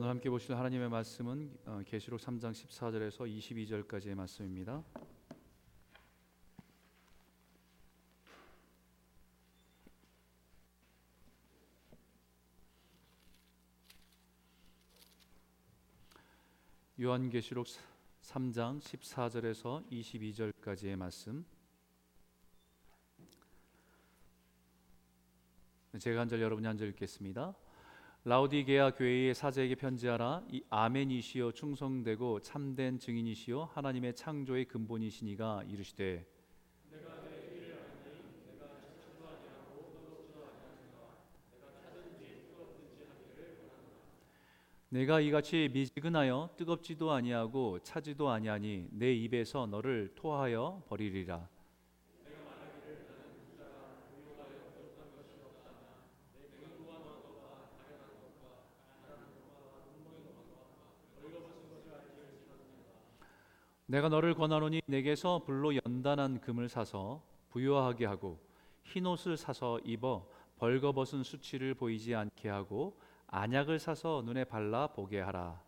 오늘 함께 보실 하나님의 말씀은 어, 계시록 3장 14절에서 22절까지의 말씀입니다. 요한계시록 3장 14절에서 22절까지의 말씀. 제가 한 절 여러분이 한 절 읽겠습니다. 라우디게아 교회의 사제에게 편지하라. 이 아멘이시여 충성되고 참된 증인이시여 하나님의 창조의 근본이시니가 이르시되 내가 이같이 미지근하여 뜨겁지도 아니하고 차지도 아니하니 내 입에서 너를 토하여 버리리라 내가 너를 권하노니 내게서 불로 연단한 금을 사서 부유하게 하고 흰 옷을 사서 입어 벌거벗은 수치를 보이지 않게 하고 안약을 사서 눈에 발라 보게 하라.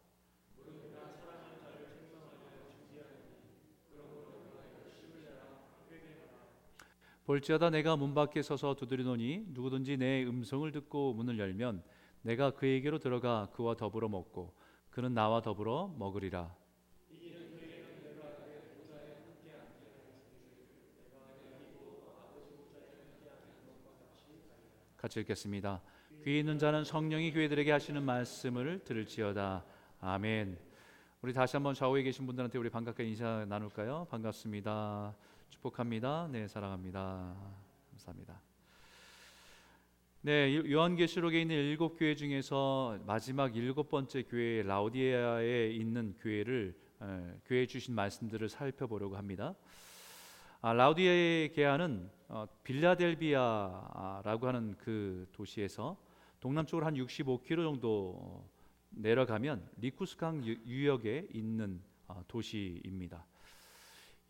볼지어다 내가 문 밖에 서서 두드리노니 누구든지 내 음성을 듣고 문을 열면 내가 그에게로 들어가 그와 더불어 먹고 그는 나와 더불어 먹으리라. 같이 읽겠습니다. 귀 있는 자는 성령이 교회들에게 하시는 말씀을 들을지어다. 아멘. 우리 다시 한번 좌우에 계신 분들한테 우리 반갑게 인사 나눌까요? 반갑습니다. 축복합니다. 네, 사랑합니다. 감사합니다. 네, 요한계시록에 있는 일곱 교회 중에서 마지막 일곱 번째 교회 라우디아에 있는 교회를 교회 주신 말씀들을 살펴보려고 합니다. 아, 라우디게아는 어, 빌라델비아라고 하는 그 도시에서 동남쪽으로 한 65km 정도 내려가면 리쿠스강 유역에 있는 어, 도시입니다.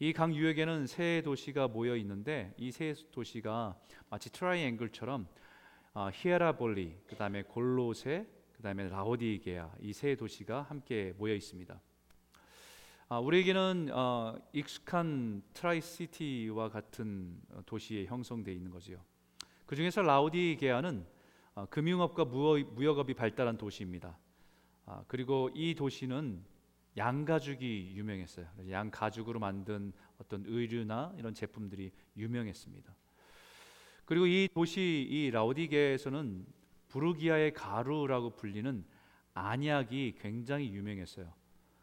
이 강 유역에는 세 도시가 모여 있는데 이 세 도시가 마치 트라이앵글처럼 어, 히에라볼리, 그 다음에 골로세, 그 다음에 라오디게아 이 세 도시가 함께 모여 있습니다. 아, 우리에게는 어, 익숙한 Tri-City와 같은 어, 도시에 형성되어 있는 거지요. 그 중에서 라우디게아는 어, 금융업과 무역 업이 발달한 도시입니다. 아, 그리고 이 도시는 양가죽이 유명했어요. 양가죽으로 만든 어떤 의류나 이런 제품들이 유명했습니다. 그리고 이 도시 이 라우디게에서는 부르기아의 가루라고 불리는 안약이 굉장히 유명했어요.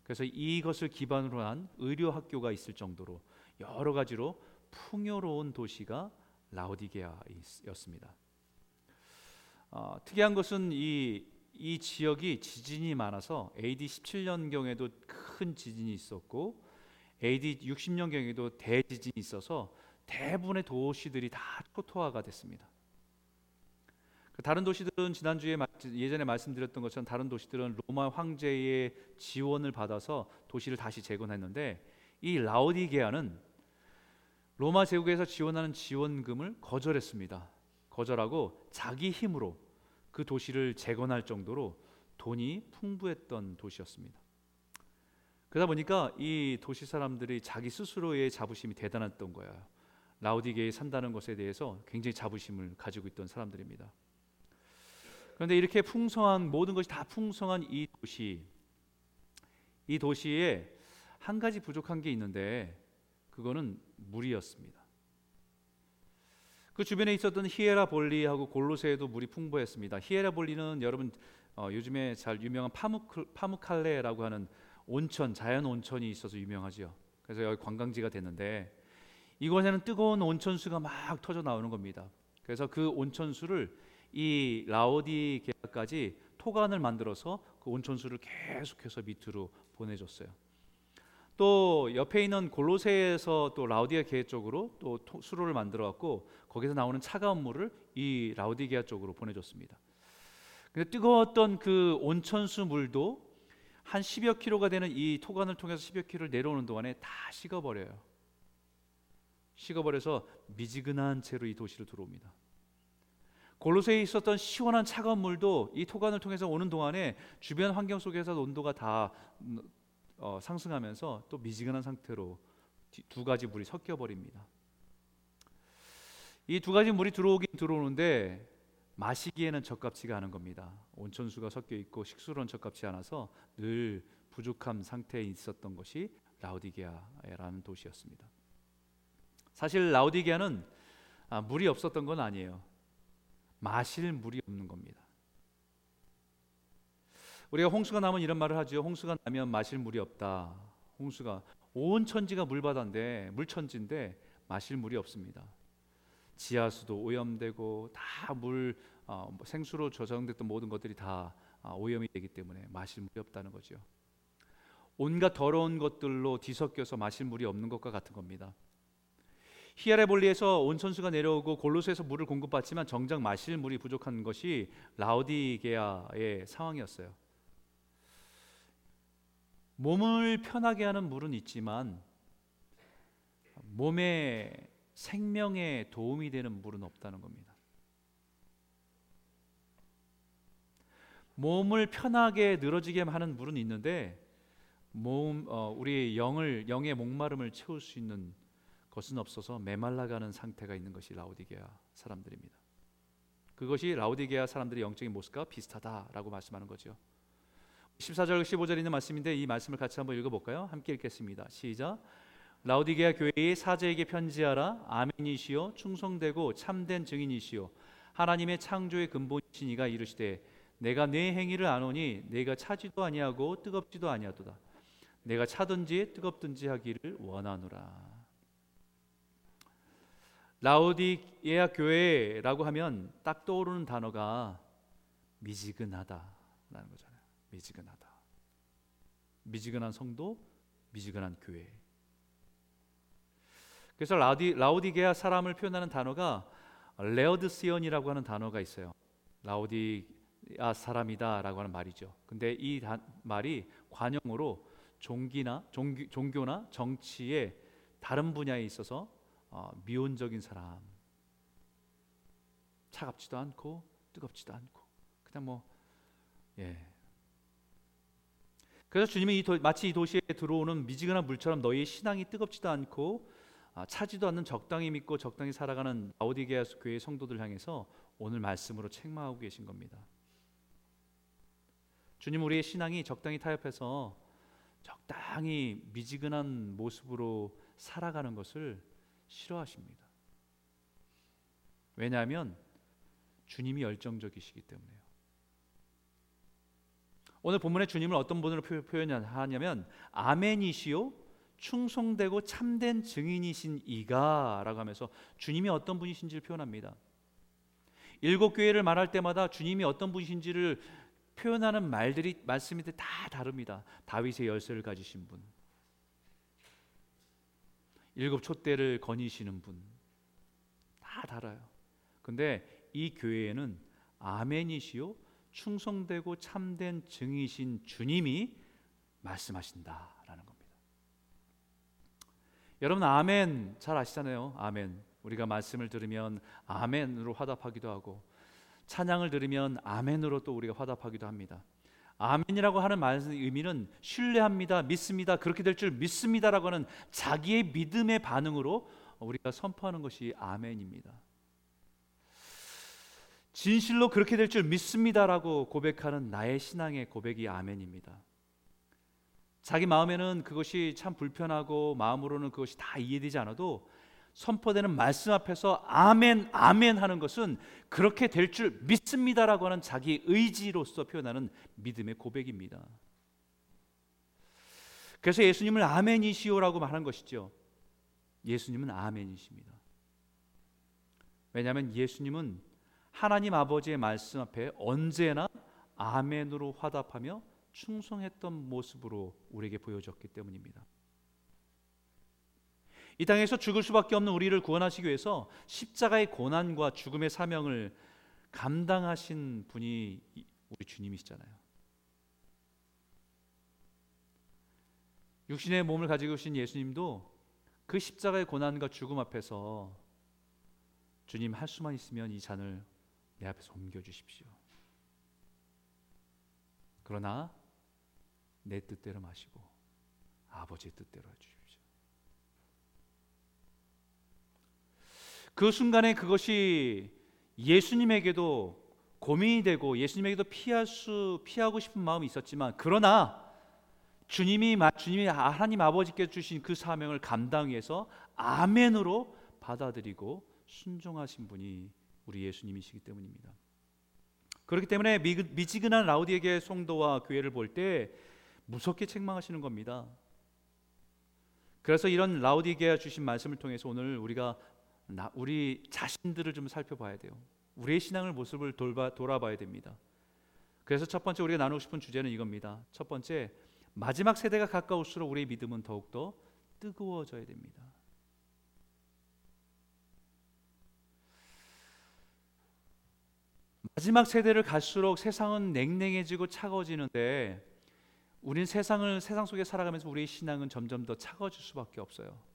그래서 이것을 기반으로 한 의료 학교가 있을 정도로 여러 가지로 풍요로운 도시가 라오디게아였습니다. 어, 특이한 것은 이, 이 지역이 지진이 많아서 AD 17년경에도 큰 지진이 있었고 AD 60년경에도 대지진이 있어서 대부분의 도시들이 다 초토화가 됐습니다. 그 다른 도시들은 지난주에 예전에 말씀드렸던 것처럼 다른 도시들은 로마 황제의 지원을 받아서 도시를 다시 재건했는데 이 라오디게아는 로마 제국에서 지원하는 지원금을 거절했습니다. 거절하고 자기 힘으로 그 도시를 재건할 정도로 돈이 풍부했던 도시였습니다. 그러다 보니까 이 도시 사람들이 자기 스스로의 자부심이 대단했던 거예요. 라우디게에 산다는 것에 대해서 굉장히 자부심을 가지고 있던 사람들입니다. 그런데 이렇게 풍성한 모든 것이 다 풍성한 이 도시, 이 도시에 한 가지 부족한 게 있는데 그거는 물이었습니다. 그 주변에 있었던 히에라볼리하고 골로새에도 물이 풍부했습니다. 히에라볼리는 여러분 어, 요즘에 잘 유명한 파무크, 파무칼레라고 하는 온천, 자연 온천이 있어서 유명하죠. 그래서 여기 관광지가 됐는데 이곳에는 뜨거운 온천수가 막 터져 나오는 겁니다. 그래서 그 온천수를 이 라오디게아까지 토관을 만들어서 그 온천수를 계속해서 밑으로 보내줬어요. 또 옆에 있는 골로새에서 또 라우디게아 계 쪽으로 또 수로를 만들어 갖고 거기서 나오는 차가운 물을 이 라우디게아 쪽으로 보내줬습니다. 근데 뜨거웠던 그 온천수 물도 한 10여 킬로가 되는 이 토관을 통해서 10여 킬로를 내려오는 동안에 다 식어버려요. 식어버려서 미지근한 채로 이 도시로 들어옵니다. 골로새에 있었던 시원한 차가운 물도 이 토관을 통해서 오는 동안에 주변 환경 속에서 온도가 다 어, 상승하면서 또 미지근한 상태로 두 가지 물이 섞여 버립니다. 이 두 가지 물이 들어오긴 들어오는데 마시기에는 적합치가 않은 겁니다. 온천수가 섞여 있고 식수로는 적합치 않아서 늘 부족한 상태에 있었던 것이 라우디게아라는 도시였습니다. 사실 라우디게아는 아, 물이 없었던 건 아니에요. 마실 물이 없는 겁니다. 우리가 홍수가 나면 이런 말을 하죠. 홍수가 나면 마실 물이 없다. 홍수가 온 천지가 물바다인데 물천지인데 마실 물이 없습니다. 지하수도 오염되고 다물 어, 뭐 생수로 조성됐던 모든 것들이 다 아, 오염이 되기 때문에 마실 물이 없다는 거죠. 온갖 더러운 것들로 뒤섞여서 마실 물이 없는 것과 같은 겁니다. 히아레볼리에서 온천수가 내려오고 골로새에서 물을 공급받지만 정작 마실 물이 부족한 것이 라우디게아의 상황이었어요. 몸을 편하게 하는 물은 있지만 몸의 생명에 도움이 되는 물은 없다는 겁니다. 몸을 편하게 늘어지게 하는 물은 있는데 몸 어, 우리 영을 영의 목마름을 채울 수 있는 것은 없어서 메말라가는 상태가 있는 것이 라우디게아 사람들입니다. 그것이 라우디게아 사람들의 영적인 모습과 비슷하다라고 말씀하는 거죠. 14절 15절에 있는 말씀인데 이 말씀을 같이 한번 읽어 볼까요? 함께 읽겠습니다. 시작. 라우디게아 교회의 사제에게 편지하라 아멘이시요 충성되고 참된 증인이시요 하나님의 창조의 근본이신 이가 이르시되 내가 내 행위를 아노니 내가 차지도 아니하고 뜨겁지도 아니하도다 내가 차든지 뜨겁든지 하기를 원하노라 라우디게아 교회라고 하면 딱 떠오르는 단어가 미지근하다라는 거잖아요. 미지근하다. 미지근한 성도, 미지근한 교회. 그래서 라우디, 라우디게아 사람을 표현하는 단어가 Laodicean이라고 하는 단어가 있어요. 라우디아 사람이다라고 하는 말이죠. 근데 이 단, 말이 관용으로 종기나 종교, 종교나 정치의 다른 분야에 있어서 어, 미온적인 사람 차갑지도 않고 뜨겁지도 않고 그냥 뭐 예. 그래서 주님이 이 도, 마치 이 도시에 들어오는 미지근한 물처럼 너희의 신앙이 뜨겁지도 않고 아, 차지도 않는 적당히 믿고 적당히 살아가는 아우디게아 교회 성도들 향해서 오늘 말씀으로 책망하고 계신 겁니다. 주님 우리의 신앙이 적당히 타협해서 적당히 미지근한 모습으로 살아가는 것을 싫어하십니다. 왜냐하면 주님이 열정적이시기 때문에요. 오늘 본문의 주님을 어떤 분으로 표현하냐면 아멘이시요 충성되고 참된 증인이신 이가라고 하면서 주님이 어떤 분이신지를 표현합니다. 일곱 교회를 말할 때마다 주님이 어떤 분이신지를 표현하는 말들이 말씀이 다 다릅니다. 다윗의 열쇠를 가지신 분, 일곱 촛대를 거니시는 분 다 달아요. 근데 이 교회에는 아멘이시요 충성되고 참된 증이신 주님이 말씀하신다라는 겁니다. 여러분 아멘 잘 아시잖아요. 아멘. 우리가 말씀을 들으면 아멘으로 화답하기도 하고 찬양을 들으면 아멘으로 또 우리가 화답하기도 합니다. 아멘이라고 하는 말의 의미는 신뢰합니다, 믿습니다, 그렇게 될 줄 믿습니다라고 하는 자기의 믿음의 반응으로 우리가 선포하는 것이 아멘입니다. 진실로 그렇게 될 줄 믿습니다라고 고백하는 나의 신앙의 고백이 아멘입니다. 자기 마음에는 그것이 참 불편하고 마음으로는 그것이 다 이해되지 않아도 선포되는 말씀 앞에서 아멘 아멘 하는 것은 그렇게 될 줄 믿습니다라고 하는 자기 의지로서 표현하는 믿음의 고백입니다. 그래서 예수님을 아멘이시오라고 말한 것이죠. 예수님은 아멘이십니다. 왜냐하면 예수님은 하나님 아버지의 말씀 앞에 언제나 아멘으로 화답하며 충성했던 모습으로 우리에게 보여줬기 때문입니다. 이 땅에서 죽을 수밖에 없는 우리를 구원하시기 위해서 십자가의 고난과 죽음의 사명을 감당하신 분이 우리 주님이시잖아요. 육신의 몸을 가지고 오신 예수님도 그 십자가의 고난과 죽음 앞에서 주님 할 수만 있으면 이 잔을 내 앞에서 옮겨 주십시오. 그러나 내 뜻대로 마시고 아버지의 뜻대로 해 주십시오. 그 순간에 그것이 예수님에게도 고민이 되고 예수님에게도 피할 수 피하고 싶은 마음이 있었지만 그러나 주님이 주님이 하나님 아버지께 주신 그 사명을 감당해서 아멘으로 받아들이고 순종하신 분이 우리 예수님이시기 때문입니다. 그렇기 때문에 미 지근한 라우디에게 성도와 교회를 볼 때 무섭게 책망하시는 겁니다. 그래서 이런 라우디게아 주신 말씀을 통해서 오늘 우리가 우리 자신들을 좀 살펴봐야 돼요. 우리의 신앙을 모습을 돌봐, 돌아봐야 됩니다. 그래서 첫 번째 우리가 나누고 싶은 주제는 이겁니다. 첫 번째 마지막 세대가 가까울수록 우리의 믿음은 더욱더 뜨거워져야 됩니다. 마지막 세대를 갈수록 세상은 냉랭해지고 차가워지는데 우린 세상을 세상 속에 살아가면서 우리의 신앙은 점점 더 차가워질 수밖에 없어요.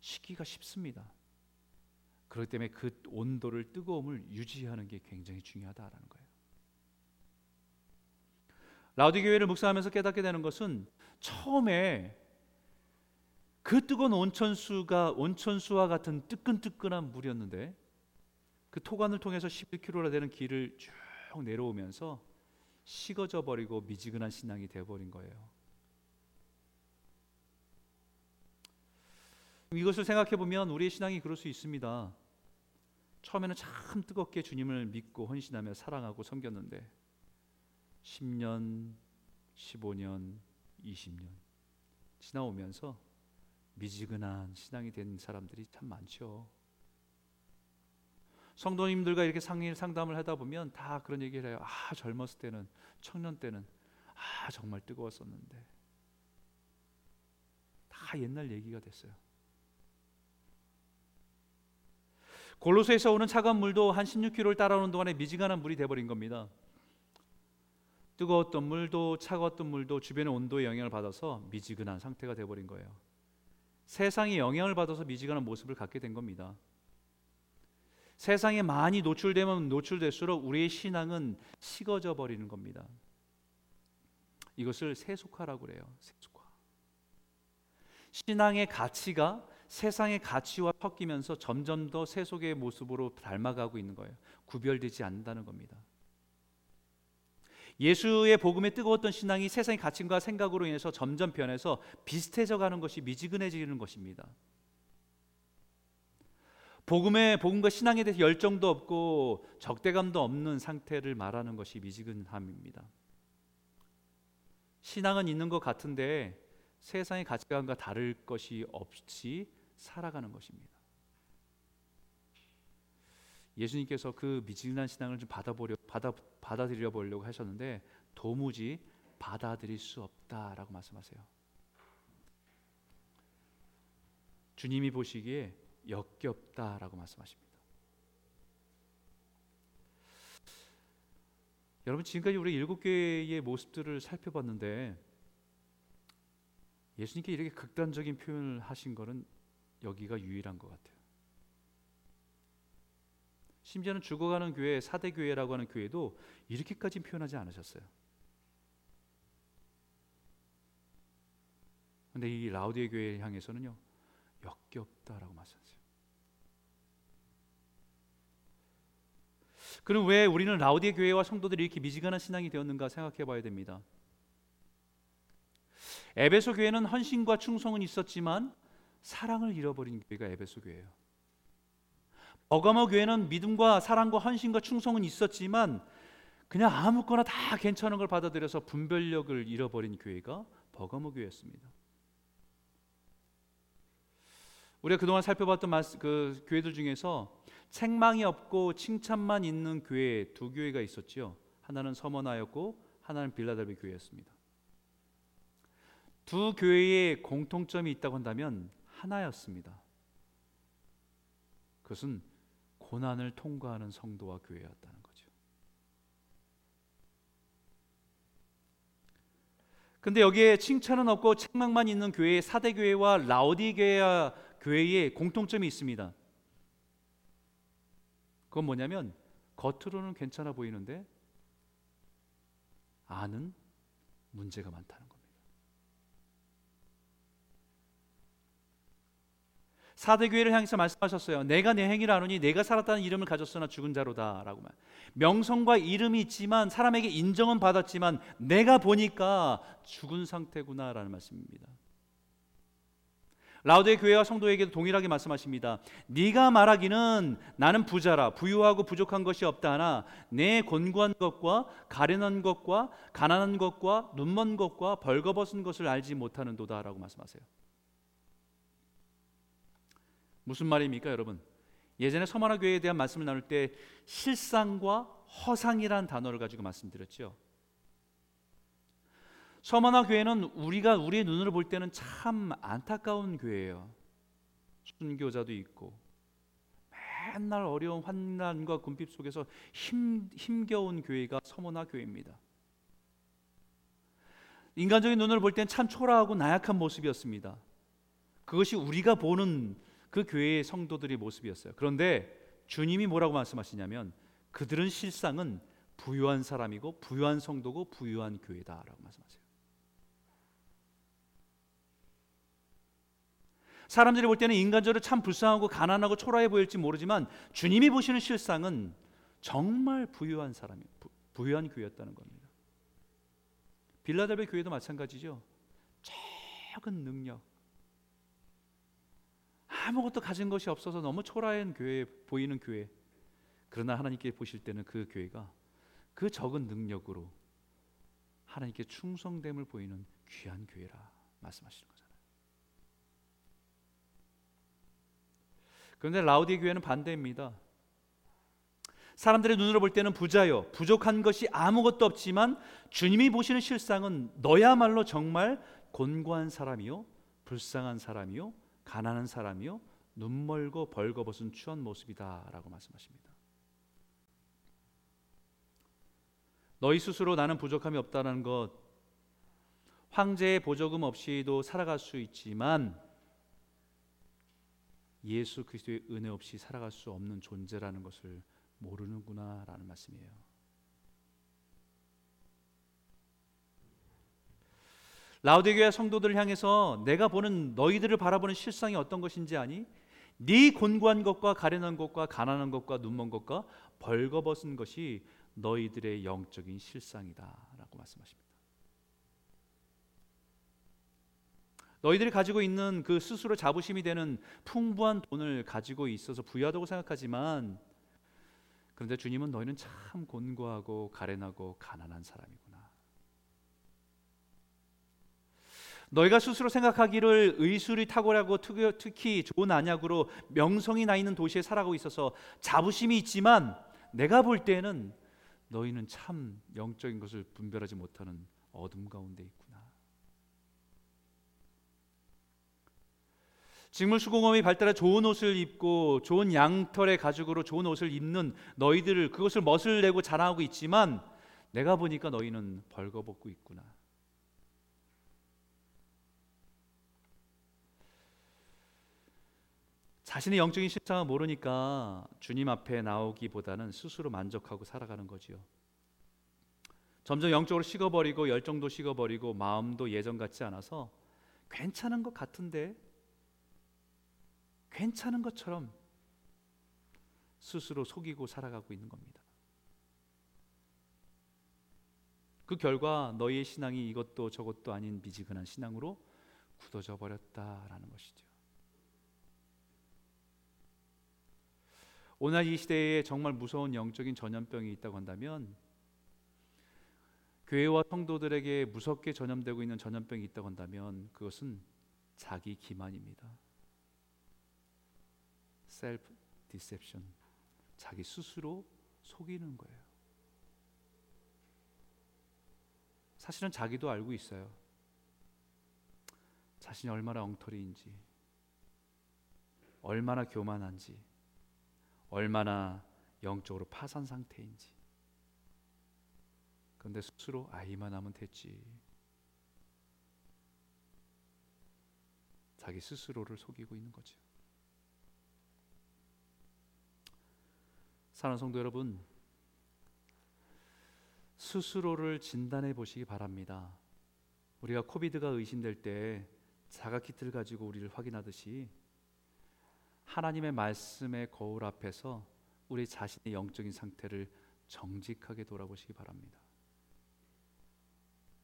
시기가 쉽습니다. 그렇기 때문에 그 온도를 뜨거움을 유지하는 게 굉장히 중요하다라는 거예요. 라우디 교회를 묵상하면서 깨닫게 되는 것은 처음에 그 뜨거운 온천수가 온천수와 같은 뜨끈뜨끈한 물이었는데 그 토관을 통해서 11km나 되는 길을 쭉 내려오면서 식어져 버리고 미지근한 신앙이 되어 버린 거예요. 이것을 생각해 보면 우리의 신앙이 그럴 수 있습니다. 처음에는 참 뜨겁게 주님을 믿고 헌신하며 사랑하고 섬겼는데 10년, 15년, 20년 지나오면서 미지근한 신앙이 된 사람들이 참 많죠. 성도님들과 이렇게 상의 상담을 하다 보면 다 그런 얘기를 해요. 아 젊었을 때는 청년 때는 아 정말 뜨거웠었는데 다 옛날 얘기가 됐어요. 골로새에서 오는 차가운 물도 한 16km를 따라오는 동안에 미지근한 물이 돼버린 겁니다. 뜨거웠던 물도 차가웠던 물도 주변의 온도의 영향을 받아서 미지근한 상태가 돼버린 거예요. 세상이 영향을 받아서 미지근한 모습을 갖게 된 겁니다. 세상에 많이 노출되면 노출될수록 우리의 신앙은 식어져 버리는 겁니다. 이것을 세속화라고 그래요. 세속화. 신앙의 가치가 세상의 가치와 섞이면서 점점 더 세속의 모습으로 닮아가고 있는 거예요. 구별되지 않는다는 겁니다. 예수의 복음에 뜨거웠던 신앙이 세상의 가치과 생각으로 인해서 점점 변해서 비슷해져 가는 것이 미지근해지는 것입니다. 복음의 복음과 신앙에 대해서 열정도 없고 적대감도 없는 상태를 말하는 것이 미지근함입니다. 신앙은 있는 것 같은데 세상의 가치관과 다를 것이 없이 살아가는 것입니다. 예수님께서 그 미진한 신앙을 좀 받아보려 받아 받아들여 보려고 하셨는데 도무지 받아들일 수 없다라고 말씀하세요. 주님이 보시기에 역겹다라고 말씀하십니다. 여러분 지금까지 우리 일곱 개의 모습들을 살펴봤는데 예수님께 이렇게 극단적인 표현을 하신 것은 여기가 유일한 것 같아요. 심지어는 죽어가는 교회, 사대 교회라고 하는 교회도 이렇게까지 표현하지 않으셨어요. 근데 이 라우디의 교회 향해서는요 역겹다라고 말씀하세요. 그럼 왜 우리는 라우디의 교회와 성도들이 이렇게 미지근한 신앙이 되었는가 생각해 봐야 됩니다. 에베소 교회는 헌신과 충성은 있었지만 사랑을 잃어버린 교회가 에베소 교회예요. 버가모 교회는 믿음과 사랑과 헌신과 충성은 있었지만 그냥 아무거나 다 괜찮은 걸 받아들여서 분별력을 잃어버린 교회가 버가모 교회였습니다. 우리가 그동안 살펴봤던 그 교회들 중에서 책망이 없고 칭찬만 있는 교회 두 교회가 있었지요. 하나는 서머나였고 하나는 빌라델비 교회였습니다. 두 교회의 공통점이 있다고 한다면 하나였습니다. 그것은 고난을 통과하는 성도와 교회였다는 거죠. 근데 여기에 칭찬은 없고 책망만 있는 교회 사대 교회와 라오디 교회와 교회의 공통점이 있습니다. 그건 뭐냐면 겉으로는 괜찮아 보이는데 안은 문제가 많다는 겁니다. 사대 교회를 향해서 말씀하셨어요. 내가 내 행위를 아노니 내가 살았다는 이름을 가졌으나 죽은 자로다라고 말. 명성과 이름이 있지만 사람에게 인정은 받았지만 내가 보니까 죽은 상태구나라는 말씀입니다. 라우드의 교회와 성도에게도 동일하게 말씀하십니다. 네가 말하기는 나는 부자라 부유하고 부족한 것이 없다 하나 내 곤고한 것과 가련한 것과 가난한 것과 눈먼 것과 벌거벗은 것을 알지 못하는도다라고 말씀하세요. 무슨 말입니까, 여러분? 예전에 서만화 교회에 대한 말씀을 나눌 때 실상과 허상이란 단어를 가지고 말씀드렸죠. 서만화 교회는 우리가 우리의 눈으로 볼 때는 참 안타까운 교회예요. 순교자도 있고 맨날 어려운 환난과 군핍 속에서 힘 힘겨운 교회가 서문화 교회입니다. 인간적인 눈으로 볼 때는 참 초라하고 나약한 모습이었습니다. 그것이 우리가 보는 그 교회의 성도들의 모습이었어요. 그런데 주님이 뭐라고 말씀하시냐면 그들은 실상은 부유한 사람이고 부유한 성도고 부유한 교회다라고 말씀하세요. 사람들이 볼 때는 인간적으로 참 불쌍하고 가난하고 초라해 보일지 모르지만 주님이 보시는 실상은 정말 부유한 사람이 부유한 교회였다는 겁니다. 빌라델베 교회도 마찬가지죠. 작은 능력, 아무것도 가진 것이 없어서 너무 초라한 교회 보이는 교회. 그러나 하나님께 보실 때는 그 교회가 그 적은 능력으로 하나님께 충성됨을 보이는 귀한 교회라 말씀하시는 거잖아요. 그런데 라우디 교회는 반대입니다. 사람들의 눈으로 볼 때는 부자요. 부족한 것이 아무것도 없지만 주님이 보시는 실상은 너야말로 정말 곤고한 사람이요. 불쌍한 사람이요. 가난한 사람이요 눈 멀고 벌거벗은 추한 모습이다라고 말씀하십니다. 너희 스스로 나는 부족함이 없다는 것 황제의 보조금 없이도 살아갈 수 있지만 예수 그리스도의 은혜 없이 살아갈 수 없는 존재라는 것을 모르는구나라는 말씀이에요. 라우디게아 성도들을 향해서 내가 보는 너희들을 바라보는 실상이 어떤 것인지 아니? 네 곤고한 것과 가련한 것과 가난한 것과 눈먼 것과 벌거벗은 것이 너희들의 영적인 실상이다라고 말씀하십니다. 너희들이 가지고 있는 그 스스로 자부심이 되는 풍부한 돈을 가지고 있어서 부유하다고 생각하지만 그런데 주님은 너희는 참 곤고하고 가련하고 가난한 사람이고 너희가 스스로 생각하기를 의술이 탁월하고 특히 좋은 안약으로 명성이 나 있는 도시에 살아가고 있어서 자부심이 있지만 내가 볼 때는 너희는 참 영적인 것을 분별하지 못하는 어둠 가운데 있구나. 직물 수공업이 발달해 좋은 옷을 입고 좋은 양털의 가죽으로 좋은 옷을 입는 너희들을 그것을 멋을 내고 자랑하고 있지만 내가 보니까 너희는 벌거벗고 있구나. 자신의 영적인 실상을 모르니까 주님 앞에 나오기보다는 스스로 만족하고 살아가는 거지요. 점점 영적으로 식어버리고 열정도 식어버리고 마음도 예전 같지 않아서 괜찮은 것 같은데 괜찮은 것처럼 스스로 속이고 살아가고 있는 겁니다. 그 결과 너희의 신앙이 이것도 저것도 아닌 미지근한 신앙으로 굳어져 버렸다라는 것이죠. 오늘 이 시대에 정말 무서운 영적인 전염병이 있다고 한다면 교회와 성도들에게 무섭게 전염되고 있는 전염병이 있다고 한다면 그것은 자기 기만입니다. 셀프 디셉션. 자기 스스로 속이는 거예요. 사실은 자기도 알고 있어요. 자신이 얼마나 엉터리인지, 얼마나 교만한지, 얼마나 영적으로 파산 상태인지. 그런데 스스로 아 이만 하면 됐지. 자기 스스로를 속이고 있는 거죠. 사랑하는 성도 여러분, 스스로를 진단해 보시기 바랍니다. 우리가 코비드가 의심될 때 자가 키트를 가지고 우리를 확인하듯이 하나님의 말씀의 거울 앞에서 우리 자신의 영적인 상태를 정직하게 돌아보시기 바랍니다.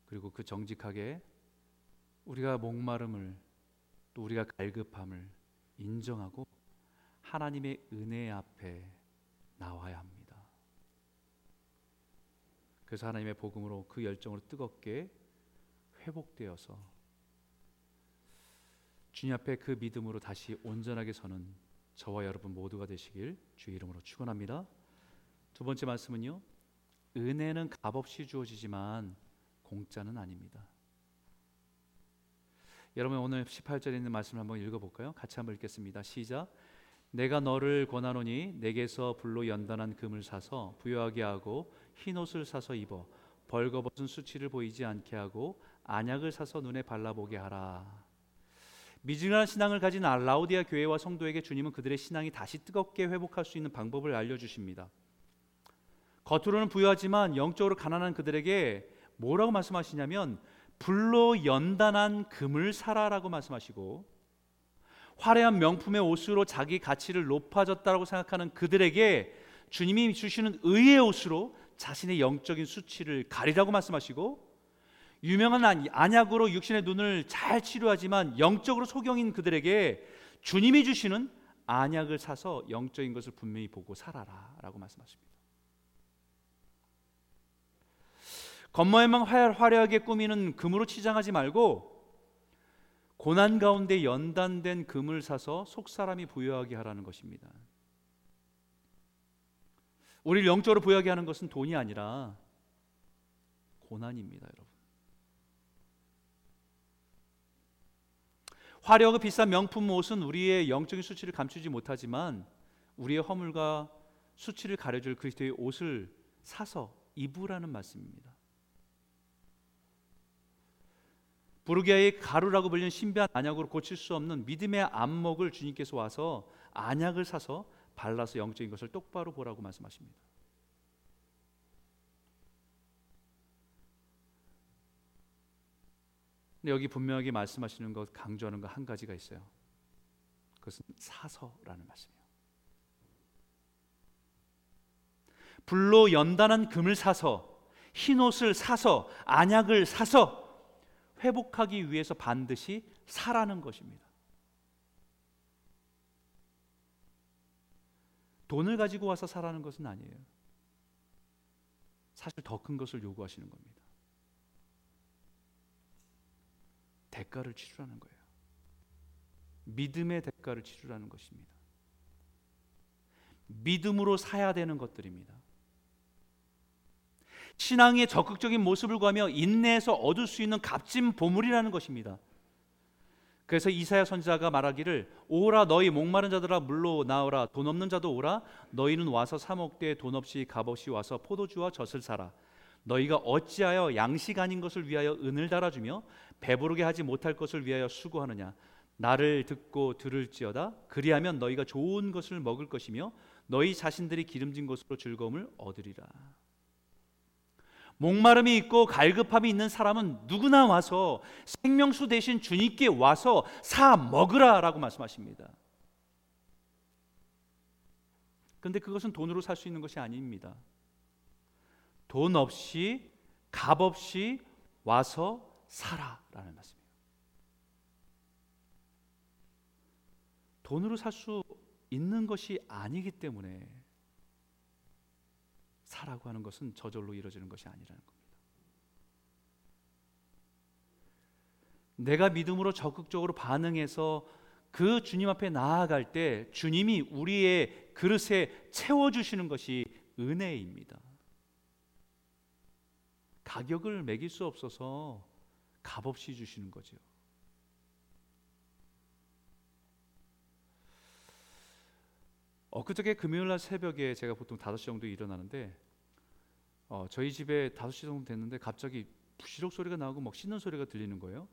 그리고 그 정직하게 우리가 목마름을 또 우리가 갈급함을 인정하고 하나님의 은혜 앞에 나와야 합니다. 그래서 하나님의 복음으로 그 열정으로 뜨겁게 회복되어서 주님 앞에 그 믿음으로 다시 온전하게 서는 저와 여러분 모두가 되시길 주의 이름으로 축원합니다. 두 번째 말씀은요. 은혜는 값없이 주어지지만 공짜는 아닙니다. 여러분 오늘 18절에 있는 말씀을 한번 읽어 볼까요? 같이 한번 읽겠습니다. 시작. 내가 너를 권하노니 내게서 불로 연단한 금을 사서 부여하게 하고 흰 옷을 사서 입어 벌거벗은 수치를 보이지 않게 하고 안약을 사서 눈에 발라보게 하라. 미진한 신앙을 가진 라우디아 교회와 성도에게 주님은 그들의 신앙이 다시 뜨겁게 회복할 수 있는 방법을 알려주십니다. 겉으로는 부유하지만 영적으로 가난한 그들에게 뭐라고 말씀하시냐면 불로 연단한 금을 사라라고 말씀하시고 화려한 명품의 옷으로 자기 가치를 높아졌다고 생각하는 그들에게 주님이 주시는 의의 옷으로 자신의 영적인 수치를 가리라고 말씀하시고 유명한 안약으로 육신의 눈을 잘 치료하지만 영적으로 소경인 그들에게 주님이 주시는 안약을 사서 영적인 것을 분명히 보고 살아라라고 말씀하십니다. 겉모양만 화려하게 꾸미는 금으로 치장하지 말고 고난 가운데 연단된 금을 사서 속 사람이 부여하게 하라는 것입니다. 우리를 영적으로 부여하게 하는 것은 돈이 아니라 고난입니다, 여러분. 화려하고 비싼 명품 옷은 우리의 영적인 수치를 감추지 못하지만 우리의 허물과 수치를 가려줄 그리스도의 옷을 사서 입으라는 말씀입니다. 부르기아의 가루라고 불리는 신비한 안약으로 고칠 수 없는 믿음의 안목을 주님께서 와서 안약을 사서 발라서 영적인 것을 똑바로 보라고 말씀하십니다. 근데 여기 분명하게 말씀하시는 것 강조하는 것 한 가지가 있어요. 그것은 사서라는 말씀이에요. 불로 연단한 금을 사서 흰 옷을 사서 안약을 사서 회복하기 위해서 반드시 사라는 것입니다. 돈을 가지고 와서 사라는 것은 아니에요. 사실 더 큰 것을 요구하시는 겁니다. 대가를 치르라는 거예요. 믿음의 대가를 치르라는 것입니다. 믿음으로 사야 되는 것들입니다. 신앙의 적극적인 모습을 구하며 인내에서 얻을 수 있는 값진 보물이라는 것입니다. 그래서 이사야 선지자가 말하기를 오라 너희 목마른 자들아 물로 나오라 돈 없는 자도 오라 너희는 와서 사 먹되 돈 없이 값 없이 와서 포도주와 젖을 사라 너희가 어찌하여 양식 아닌 것을 위하여 은을 달아주며 배부르게 하지 못할 것을 위하여 수고하느냐 나를 듣고 들을지어다 그리하면 너희가 좋은 것을 먹을 것이며 너희 자신들이 기름진 것으로 즐거움을 얻으리라 목마름이 있고 갈급함이 있는 사람은 누구나 와서 생명수 대신 주님께 와서 사 먹으라라고 말씀하십니다. 근데 그것은 돈으로 살 수 있는 것이 아닙니다. 돈 없이 값 없이 와서 살아라는 말씀이에요. 돈으로 살 수 있는 것이 아니기 때문에 사라고 하는 것은 저절로 이루어지는 것이 아니라는 겁니다. 내가 믿음으로 적극적으로 반응해서 그 주님 앞에 나아갈 때 주님이 우리의 그릇에 채워 주시는 것이 은혜입니다. 가격을 매길 수 없어서 값없이 주시는 거죠. 엊그저께 금요일 날 새벽에 제가 보통 5시 정도 일어나는데 어, 저희 집에 5시 정도 됐는데 갑자기 부시럭 소리가 나고 막 씻는 소리가 들리는 거예요.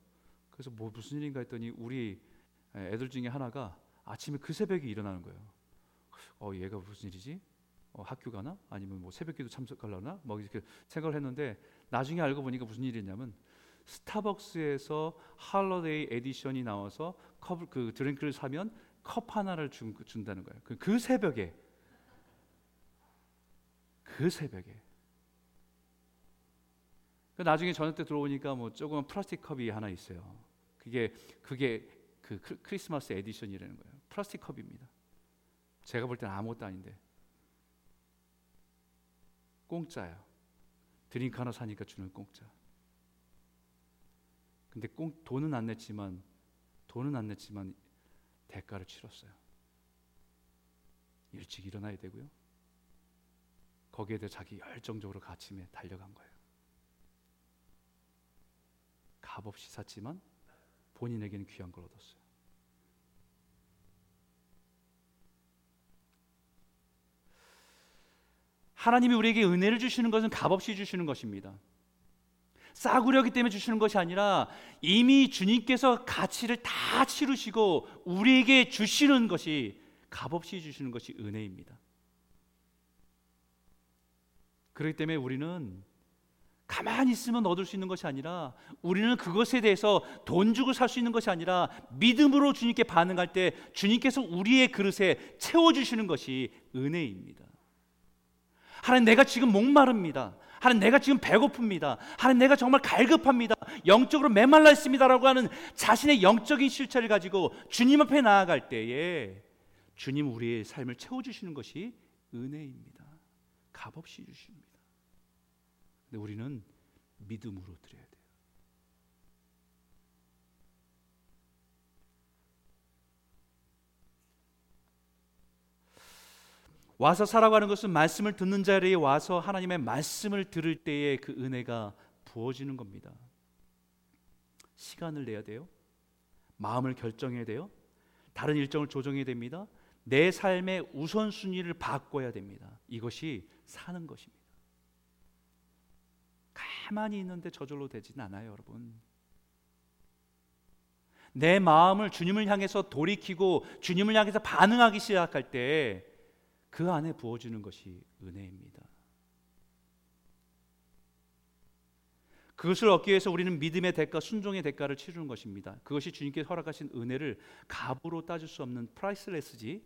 그래서 뭐 무슨 일인가 했더니 우리 애들 중에 하나가 아침에 그 새벽에 일어나는 거예요. 어, 얘가 무슨 일이지? 어, 학교 가나 아니면 뭐 새벽기도 참석하려나 뭐 이렇게 생각을 했는데 나중에 알고 보니까 무슨 일이냐면 스타벅스에서 holiday edition이 나와서 컵 그 드링크를 사면 컵 하나를 준, 준다는 거예요. 그, 그 새벽에 그 새벽에 그 나중에 저녁 때 들어오니까 뭐 조그만 플라스틱 컵이 하나 있어요. 그게 그게 그 크리스마스 edition이라는 거예요. 플라스틱 컵입니다. 제가 볼 때는 아무것도 아닌데 공짜야. 드링크 하나 사니까 주는 공짜. 근데 공 돈은 안 냈지만 돈은 안 냈지만 대가를 치렀어요. 일찍 일어나야 되고요. 거기에 대해 자기 열정적으로 가침에 달려간 거예요. 값없이 샀지만 본인에게는 귀한 걸 얻었어요. 하나님이 우리에게 은혜를 주시는 것은 값없이 주시는 것입니다. 싸구려기 때문에 주시는 것이 아니라 이미 주님께서 가치를 다 치르시고 우리에게 주시는 것이 값없이 주시는 것이 은혜입니다. 그렇기 때문에 우리는 가만히 있으면 얻을 수 있는 것이 아니라 우리는 그것에 대해서 돈 주고 살 수 있는 것이 아니라 믿음으로 주님께 반응할 때 주님께서 우리의 그릇에 채워주시는 것이 은혜입니다. 하나님 내가 지금 목마릅니다. 하나님 내가 지금 배고픕니다. 하나님 내가 정말 갈급합니다. 영적으로 메말라 있습니다라고 하는 자신의 영적인 실체를 가지고 주님 앞에 나아갈 때에 주님 우리의 삶을 채워 주시는 것이 은혜입니다. 값없이 주십니다. 근데 우리는 믿음으로 드려야 돼요. 와서 살아가는 것은 말씀을 듣는 자리에 와서 하나님의 말씀을 들을 때에 그 은혜가 부어지는 겁니다. 시간을 내야 돼요. 마음을 결정해야 돼요. 다른 일정을 조정해야 됩니다. 내 삶의 우선순위를 바꿔야 됩니다. 이것이 사는 것입니다. 가만히 있는데 저절로 되지는 않아요, 여러분. 내 마음을 주님을 향해서 돌이키고 주님을 향해서 반응하기 시작할 때 그 안에 부어지는 것이 은혜입니다. 그것을 얻기 위해서 우리는 믿음의 대가, 순종의 대가를 치르는 것입니다. 그것이 주님께 허락하신 은혜를 값으로 따질 수 없는 priceless지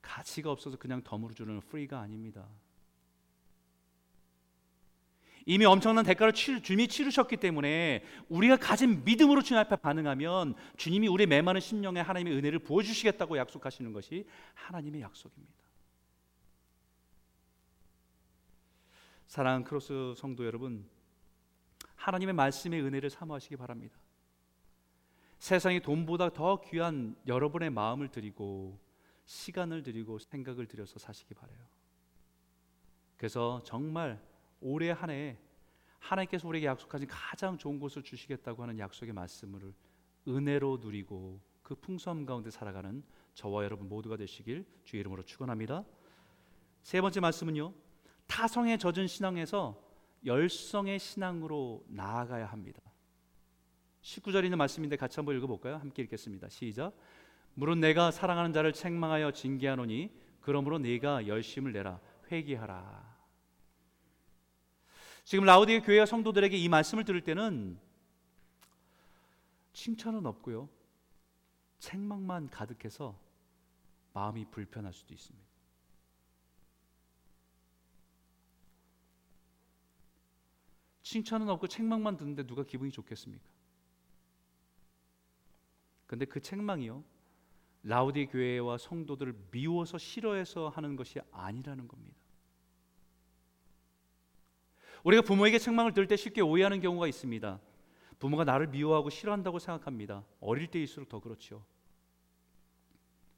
가치가 없어서 그냥 덤으로 주는 free가 아닙니다. 이미 엄청난 대가를 치르, 주님이 치르셨기 때문에 우리가 가진 믿음으로 주님 앞에 반응하면 주님이 우리 메마른 심령에 하나님의 은혜를 부어주시겠다고 약속하시는 것이 하나님의 약속입니다. 사랑하는 크로스 성도 여러분, 하나님의 말씀의 은혜를 사모하시기 바랍니다. 세상이 돈보다 더 귀한 여러분의 마음을 드리고 시간을 드리고 생각을 들여서 사시기 바래요. 그래서 정말 올해 한해 하나님께서 우리에게 약속하신 가장 좋은 곳을 주시겠다고 하는 약속의 말씀을 은혜로 누리고 그 풍성함 가운데 살아가는 저와 여러분 모두가 되시길 주의 이름으로 축원합니다. 세 번째 말씀은요. 타성에 젖은 신앙에서 열성의 신앙으로 나아가야 합니다. 19절 있는 말씀인데 같이 한번 읽어볼까요? 함께 읽겠습니다. 시작. 물은 내가 사랑하는 자를 책망하여 징계하노니 그러므로 네가 열심을 내라 회개하라. 지금 라우디의 교회와 성도들에게 이 말씀을 들을 때는 칭찬은 없고요. 책망만 가득해서 마음이 불편할 수도 있습니다. 칭찬은 없고 책망만 듣는데 누가 기분이 좋겠습니까? 근데 그 책망이요. 라우디 교회와 성도들을 미워서 싫어해서 하는 것이 아니라는 겁니다. 우리가 부모에게 책망을 들을 때 쉽게 오해하는 경우가 있습니다. 부모가 나를 미워하고 싫어한다고 생각합니다. 어릴 때일수록 더 그렇죠.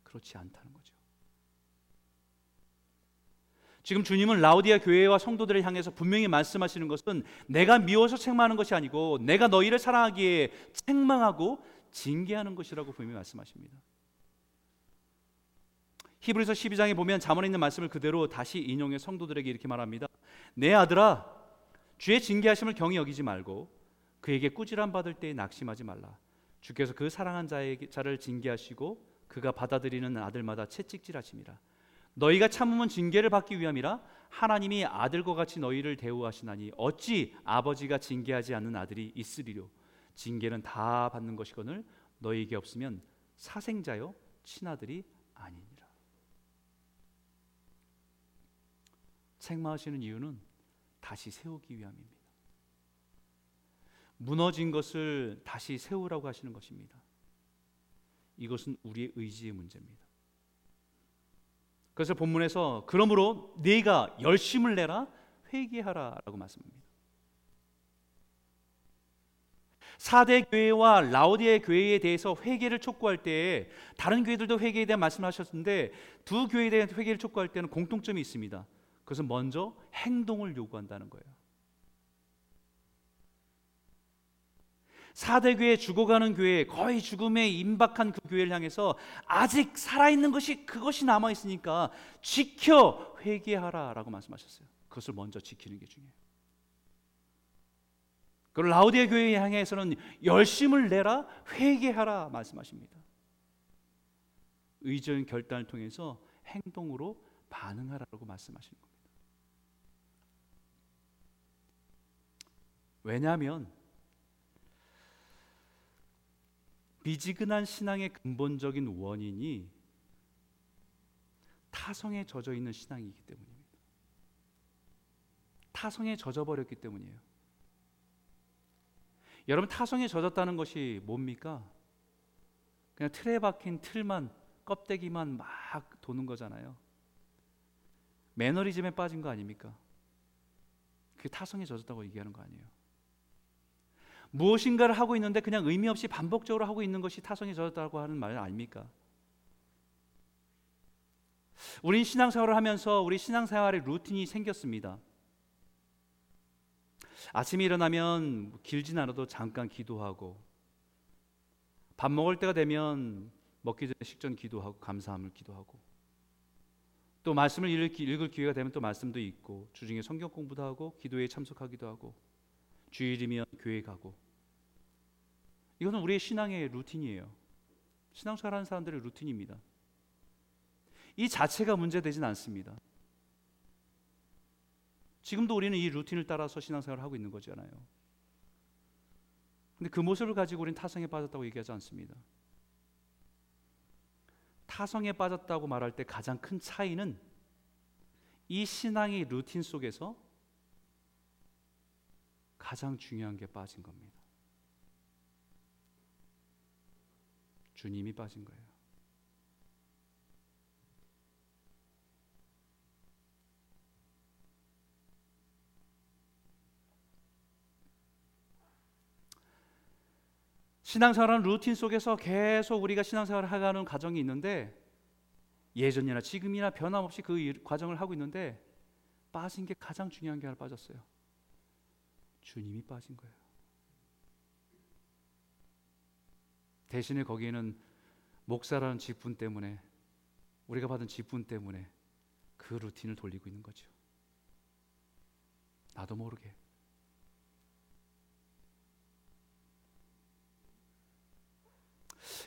그렇지 않다는 거죠. 지금 주님은 라우디아 교회와 성도들을 향해서 분명히 말씀하시는 것은 내가 미워서 책망하는 것이 아니고 내가 너희를 사랑하기에 책망하고 징계하는 것이라고 분명히 말씀하십니다. 히브리서 12장에 보면 잠언에 있는 말씀을 그대로 다시 인용해 성도들에게 이렇게 말합니다. 내 아들아 주의 징계하심을 경히 여기지 말고 그에게 꾸지람 받을 때에 낙심하지 말라. 주께서 그 사랑한 자의 자를 징계하시고 그가 받아들이는 아들마다 채찍질하심이라. 너희가 참으면 징계를 받기 위함이라 하나님이 아들과 같이 너희를 대우하시나니 어찌 아버지가 징계하지 않는 아들이 있으리요? 징계는 다 받는 것이거늘 너희에게 없으면 사생자요 친아들이 아니니라. 책망하시는 이유는 다시 세우기 위함입니다. 무너진 것을 다시 세우라고 하시는 것입니다. 이것은 우리의 의지의 문제입니다 그래서 본문에서 그러므로 네가 열심을 내라 회개하라라고 말씀합니다. 사대 교회와 라오디의 교회에 대해서 회개를 촉구할 때 다른 교회들도 회개에 대한 말씀하셨는데 두 교회에 대한 회개를 촉구할 때는 공통점이 있습니다. 그것은 먼저 행동을 요구한다는 거예요. 사대교회 죽어가는 교회 거의 죽음에 임박한 그 교회를 향해서 아직 살아있는 것이 그것이 남아있으니까 지켜 회개하라 라고 말씀하셨어요. 그것을 먼저 지키는 게 중요해요. 그 라우디아 교회에 향해서는 열심을 내라 회개하라 말씀하십니다. 의전 결단을 통해서 행동으로 반응하라고 말씀하시는 겁니다. 왜냐하면 미지근한 신앙의 근본적인 원인이 타성에 젖어 있는 신앙이기 때문입니다. 타성에 젖어 버렸기 때문이에요. 여러분 타성에 젖었다는 것이 뭡니까? 그냥 틀에 박힌 틀만 껍데기만 막 도는 거잖아요. 매너리즘에 빠진 거 아닙니까? 그게 타성에 젖었다고 얘기하는 거 아니에요. 무엇인가를 하고 있는데 그냥 의미 없이 반복적으로 하고 있는 것이 타성이 젖었다고 하는 말 아닙니까? 우린 신앙생활을 하면서 우리 신앙생활의 루틴이 생겼습니다. 아침에 일어나면 길진 않아도 잠깐 기도하고 밥 먹을 때가 되면 먹기 전에 식전 기도하고 감사함을 기도하고 또 말씀을 읽을 기회가 되면 또 말씀도 읽고 주중에 성경 공부도 하고 기도에 참석하기도 하고 주일이면 교회 가고 이거는 우리의 신앙의 루틴이에요. 신앙생활하는 사람들의 루틴입니다. 이 자체가 문제되진 않습니다. 지금도 우리는 이 루틴을 따라서 신앙생활을 하고 있는 거잖아요. 근데 그 모습을 가지고 우리는 타성에 빠졌다고 얘기하지 않습니다. 타성에 빠졌다고 말할 때 가장 큰 차이는 이 신앙의 루틴 속에서 가장 중요한 게 빠진 겁니다. 주님이 빠진 거예요. 신앙생활은 루틴 속에서 계속 우리가 신앙생활을 하가는 과정이 있는데 예전이나 지금이나 변함없이 그 과정을 하고 있는데 빠진 게 가장 중요한 게 하나 빠졌어요. 주님이 빠진 거예요. 대신에 거기에는 목사라는 직분 때문에 우리가 받은 직분 때문에 그 루틴을 돌리고 있는 거죠. 나도 모르게.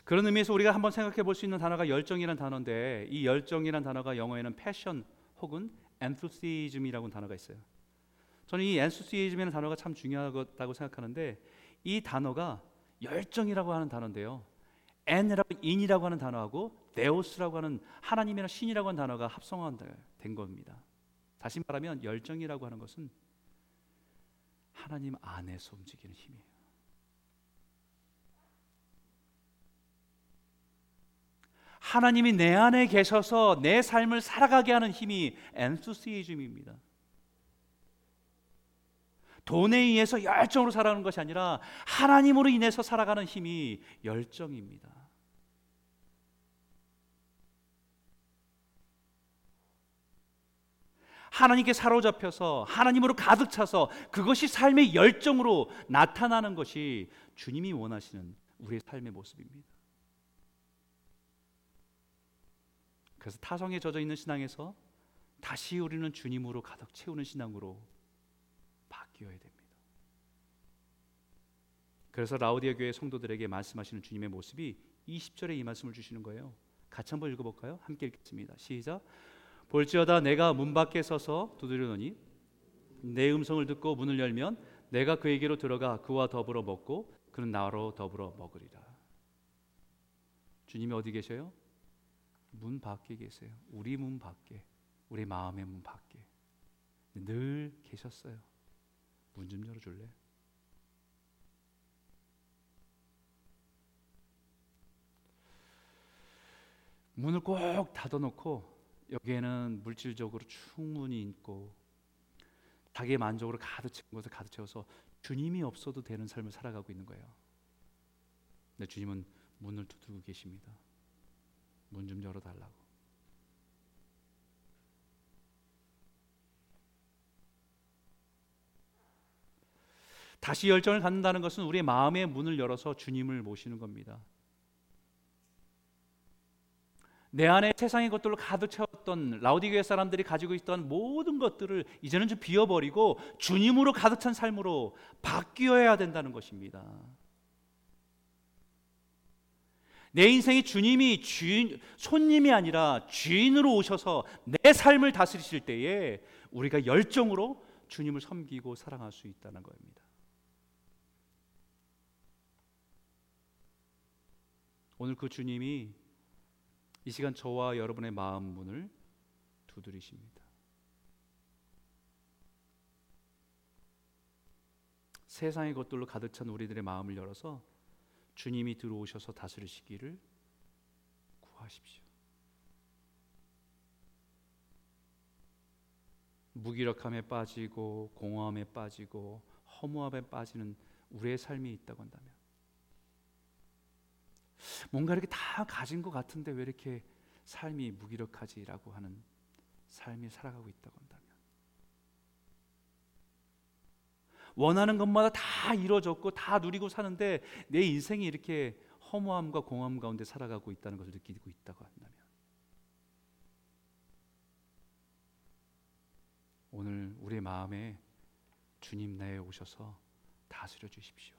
그런 의미에서 우리가 한번 생각해 볼 수 있는 단어가 열정이라는 단어인데 이 열정이라는 단어가 영어에는 패션 혹은 enthusiasm이라는 단어가 있어요. 저는 이 enthusiasm이라는 단어가 참 중요하다고 생각하는데 이 단어가 열정이라고 하는 단어인데요. 엔이라고 인이라고 하는 단어하고 데오스라고 하는 하나님이나 신이라고 하는 단어가 합성된 겁니다. 다시 말하면 열정이라고 하는 것은 하나님 안에서 움직이는 힘이에요. 하나님이 내 안에 계셔서 내 삶을 살아가게 하는 힘이 엔투시즘입니다. 돈에 의해서 열정으로 살아가는 것이 아니라 하나님으로 인해서 살아가는 힘이 열정입니다. 하나님께 사로잡혀서 하나님으로 가득 차서 그것이 삶의 열정으로 나타나는 것이 주님이 원하시는 우리의 삶의 모습입니다. 그래서 타성에 젖어 있는 신앙에서 다시 우리는 주님으로 가득 채우는 신앙으로 바뀌어야 됩니다. 그래서 라우디아 교회 성도들에게 말씀하시는 주님의 모습이 20절에 이 말씀을 주시는 거예요. 같이 한번 읽어볼까요? 함께 읽겠습니다. 시작. 볼지어다 내가 문 밖에 서서 두드리노니 내 음성을 듣고 문을 열면 내가 그에게로 들어가 그와 더불어 먹고 그는 나로 더불어 먹으리라. 주님이 어디 계셔요? 문 밖에 계세요. 우리 문 밖에, 우리 마음의 문 밖에 늘 계셨어요. 문 좀 열어줄래? 문을 꼭 닫아놓고 여기에는 물질적으로 충분히 있고 자기의 만족으로 가득 채운 것을 가득 채워서 주님이 없어도 되는 삶을 살아가고 있는 거예요. 근데 주님은 문을 두드리고 계십니다. 문 좀 열어달라고. 다시 열정을 갖는다는 것은 우리의 마음의 문을 열어서 주님을 모시는 겁니다. 내 안에 세상의 것들로 가득 채웠던 라우디교회 사람들이 가지고 있던 모든 것들을 이제는 좀 비워버리고 주님으로 가득 찬 삶으로 바뀌어야 된다는 것입니다. 내 인생이 주님이 주인, 손님이 아니라 주인으로 오셔서 내 삶을 다스리실 때에 우리가 열정으로 주님을 섬기고 사랑할 수 있다는 겁니다. 오늘 그 주님이 이 시간 저와 여러분의 마음 문을 두드리십니다. 세상의 것들로 가득 찬 우리들의 마음을 열어서 주님이 들어오셔서 다스리시기를 구하십시오. 무기력함에 빠지고 공허함에 빠지고 허무함에 빠지는 우리의 삶이 있다고 한다면 뭔가 이렇게 다 가진 것 같은데 왜 이렇게 삶이 무기력하지라고 하는 삶이 살아가고 있다고 한다면 원하는 것마다 다 이루어졌고 다 누리고 사는데 내 인생이 이렇게 허무함과 공허함 가운데 살아가고 있다는 것을 느끼고 있다고 한다면 오늘 우리의 마음에 주님 내에 오셔서 다스려 주십시오.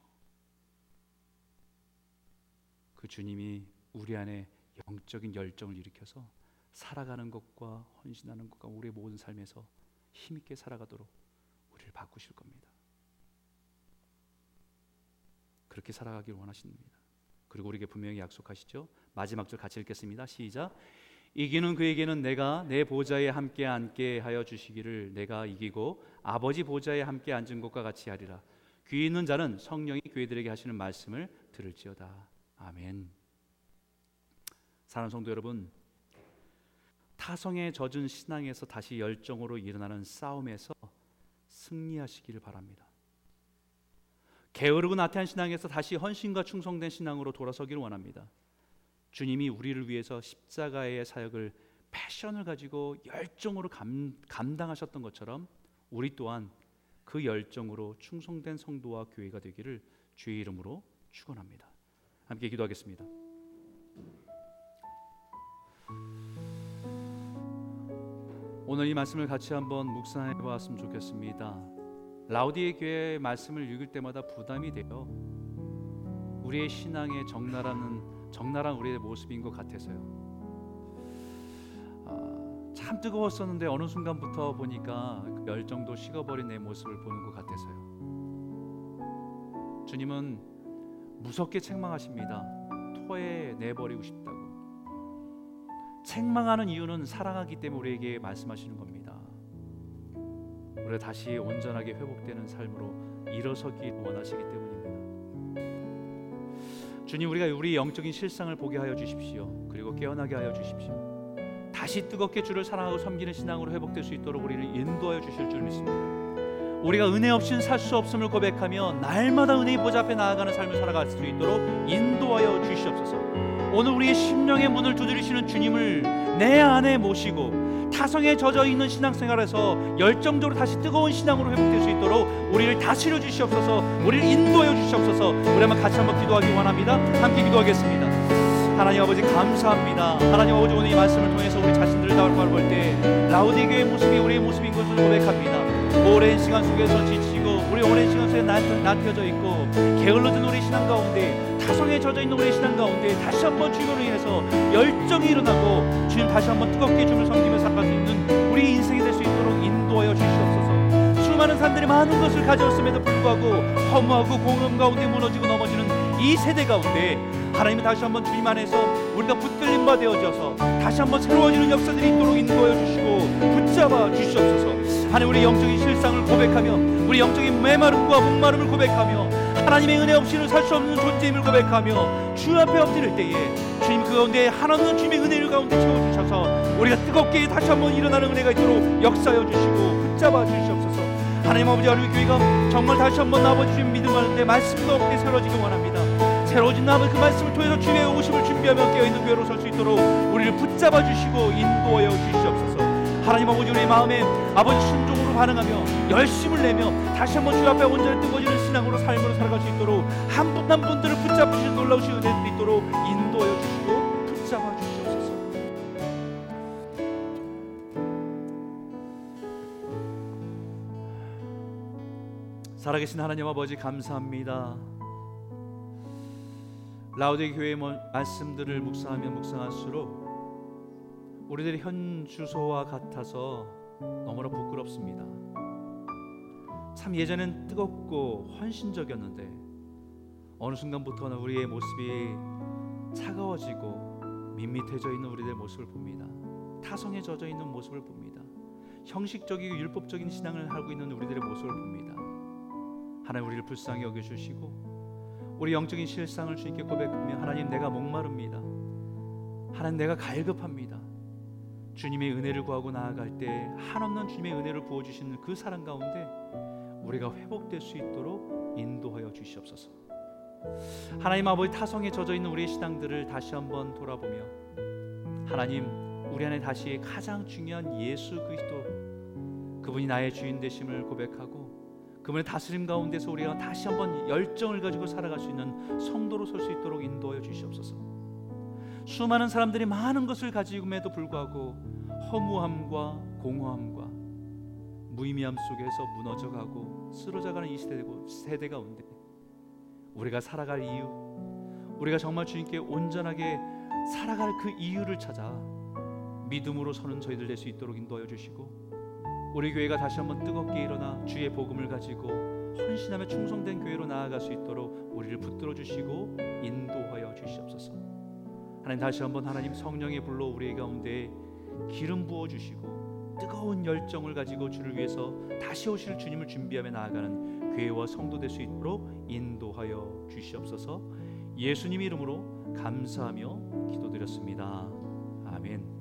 그 주님이 우리 안에 영적인 열정을 일으켜서 살아가는 것과 헌신하는 것과 우리의 모든 삶에서 힘있게 살아가도록 우리를 바꾸실 겁니다. 그렇게 살아가길 원하십니다. 그리고 우리에게 분명히 약속하시죠. 마지막 절 같이 읽겠습니다. 시작. 이기는 그에게는 내가 내 보좌에 함께 앉게 하여 주시기를 내가 이기고 아버지 보좌에 함께 앉은 것과 같이 하리라. 귀 있는 자는 성령이 교회들에게 하시는 말씀을 들을지어다. 아멘. 사랑하는 성도 여러분, 타성에 젖은 신앙에서 다시 열정으로 일어나는 싸움에서 승리하시기를 바랍니다. 게으르고 나태한 신앙에서 다시 헌신과 충성된 신앙으로 돌아서기를 원합니다. 주님이 우리를 위해서 십자가의 사역을 패션을 가지고 열정으로 감, 감당하셨던 것처럼 우리 또한 그 열정으로 충성된 성도와 교회가 되기를 주의 이름으로 축원합니다. 함께 기도하겠습니다. 오늘 이 말씀을 같이 한번 묵상해 보았으면 좋겠습니다. 라우디의 교회 말씀을 읽을 때마다 부담이 돼요. 우리의 신앙의 적나라는 적나란 우리의 모습인 것 같아서요. 아, 참 뜨거웠었는데 어느 순간부터 보니까 그 열정도 식어버린 내 모습을 보는 것 같아서요. 주님은 무섭게 책망하십니다. 토에 내버리고 싶다고. 책망하는 이유는 사랑하기 때문에 우리에게 말씀하시는 겁니다. 우리가 다시 온전하게 회복되는 삶으로 일어서기 원하시기 때문입니다. 주님 우리가 우리 영적인 실상을 보게 하여 주십시오. 그리고 깨어나게 하여 주십시오. 다시 뜨겁게 주를 사랑하고 섬기는 신앙으로 회복될 수 있도록 우리를 인도하여 주실 줄 믿습니다. 우리가 은혜 없이는 살수 없음을 고백하며 날마다 은혜의 보좌 앞에 나아가는 삶을 살아갈 수 있도록 인도하여 주시옵소서. 오늘 우리의 심령의 문을 두드리시는 주님을 내 안에 모시고 타성에 젖어 있는 신앙생활에서 열정적으로 다시 뜨거운 신앙으로 회복될 수 있도록 우리를 다스려 주시옵소서. 우리를 인도하여 주시옵소서. 우리 한번 같이 한번 기도하기 원합니다. 함께 기도하겠습니다. 하나님 아버지 감사합니다. 하나님 아버지 오늘 이 말씀을 통해서 우리 자신들을 바라볼 때 라우디 교의 모습이 우리의 모습인 것을 고백합니다. 오랜 시간 속에서 지치고 우리 오랜 시간 속에 나, 뉘어져 있고 게을러진 우리 신앙 가운데 타성에 젖어 있는 우리 신앙 가운데 다시 한번 주님으로 인해서 열정이 일어나고 주님 다시 한번 뜨겁게 주님을 섬기며 살아갈 수 있는 우리 인생이 될 수 있도록 인도하여 주시옵소서. 수많은 사람들이 많은 것을 가져왔음에도 불구하고 허무하고 공허 가운데 무너지고 넘어지는 이 세대 가운데 하나님은 다시 한번 주님 안에서 우리가 붙들림 바 되어져서 다시 한번 새로워지는 역사들이 있도록 인도하여 주시고 붙잡아 주시옵소서. 하나님 우리 영적인 실상을 고백하며 우리 영적인 메마름과 목마름을 고백하며 하나님의 은혜 없이는 살 수 없는 존재임을 고백하며 주 앞에 엎드릴 때에 주님 그 가운데 하나님은 주님의 은혜를 가운데 채워주셔서 우리가 뜨겁게 다시 한번 일어나는 은혜가 있도록 역사여 주시고 붙잡아 주시옵소서. 하나님 아버지 하나님 교회가 정말 다시 한번 아버지 주님 믿음 가운데 말씀도 없게 새로워지기 원합니다. 새로워진 아버지 그 말씀을 통해서 주님의 오심을 준비하며 깨어있는 교회로 설 수 있도록 우리를 붙잡아 주시고 인도하여 주시옵소서 하나님 아버지 우리의 마음에 아버지 순종으로 반응하며 열심을 내며 다시 한번 주 앞에 온전히 뜨거워지는 신앙으로 삶으로 살아갈 수 있도록 한 분 한 분들을 붙잡으시는 놀라우신 은혜들이 있도록 인도하여 주시고 붙잡아 주시옵소서. 살아계신 하나님 아버지 감사합니다. 라우데 교회의 말씀들을 묵상하며 묵상할수록 우리들의 현 주소와 같아서 너무나 부끄럽습니다. 참 예전엔 뜨겁고 헌신적이었는데 어느 순간부터는 우리의 모습이 차가워지고 밋밋해져 있는 우리들의 모습을 봅니다. 타성에 젖어 있는 모습을 봅니다. 형식적이고 율법적인 신앙을 하고 있는 우리들의 모습을 봅니다. 하나님 우리를 불쌍히 여겨 주시고 우리 영적인 실상을 주님께 고백하며 하나님 내가 목마릅니다. 하나님 내가 갈급합니다. 주님의 은혜를 구하고 나아갈 때 한없는 주님의 은혜를 부어 주시는 그 사랑 가운데 우리가 회복될 수 있도록 인도하여 주시옵소서. 하나님 아버지 타성에 젖어 있는 우리의 신앙들을 다시 한번 돌아보며 하나님 우리 안에 다시 가장 중요한 예수 그리스도 그분이 나의 주인 되심을 고백하고 그분의 다스림 가운데서 우리가 다시 한번 열정을 가지고 살아갈 수 있는 성도로 설 수 있도록 인도하여 주시옵소서. 수많은 사람들이 많은 것을 가지고에도 불구하고 허무함과 공허함과 무의미함 속에서 무너져가고 쓰러져가는 이 시대, 세대 가운데 우리가 살아갈 이유, 우리가 정말 주님께 온전하게 살아갈 그 이유를 찾아 믿음으로 서는 저희들 될 수 있도록 인도하여 주시고 우리 교회가 다시 한번 뜨겁게 일어나 주의 복음을 가지고 헌신하며 충성된 교회로 나아갈 수 있도록 우리를 붙들어 주시고 인도하여 주시옵소서. 하나님 다시 한번 하나님 성령의 불로 우리 가운데 기름 부어 주시고 뜨거운 열정을 가지고 주를 위해서 다시 오실 주님을 준비하며 나아가는 교회와 성도 될 수 있도록 인도하여 주시옵소서. 예수님 이름으로 감사하며 기도드렸습니다. 아멘.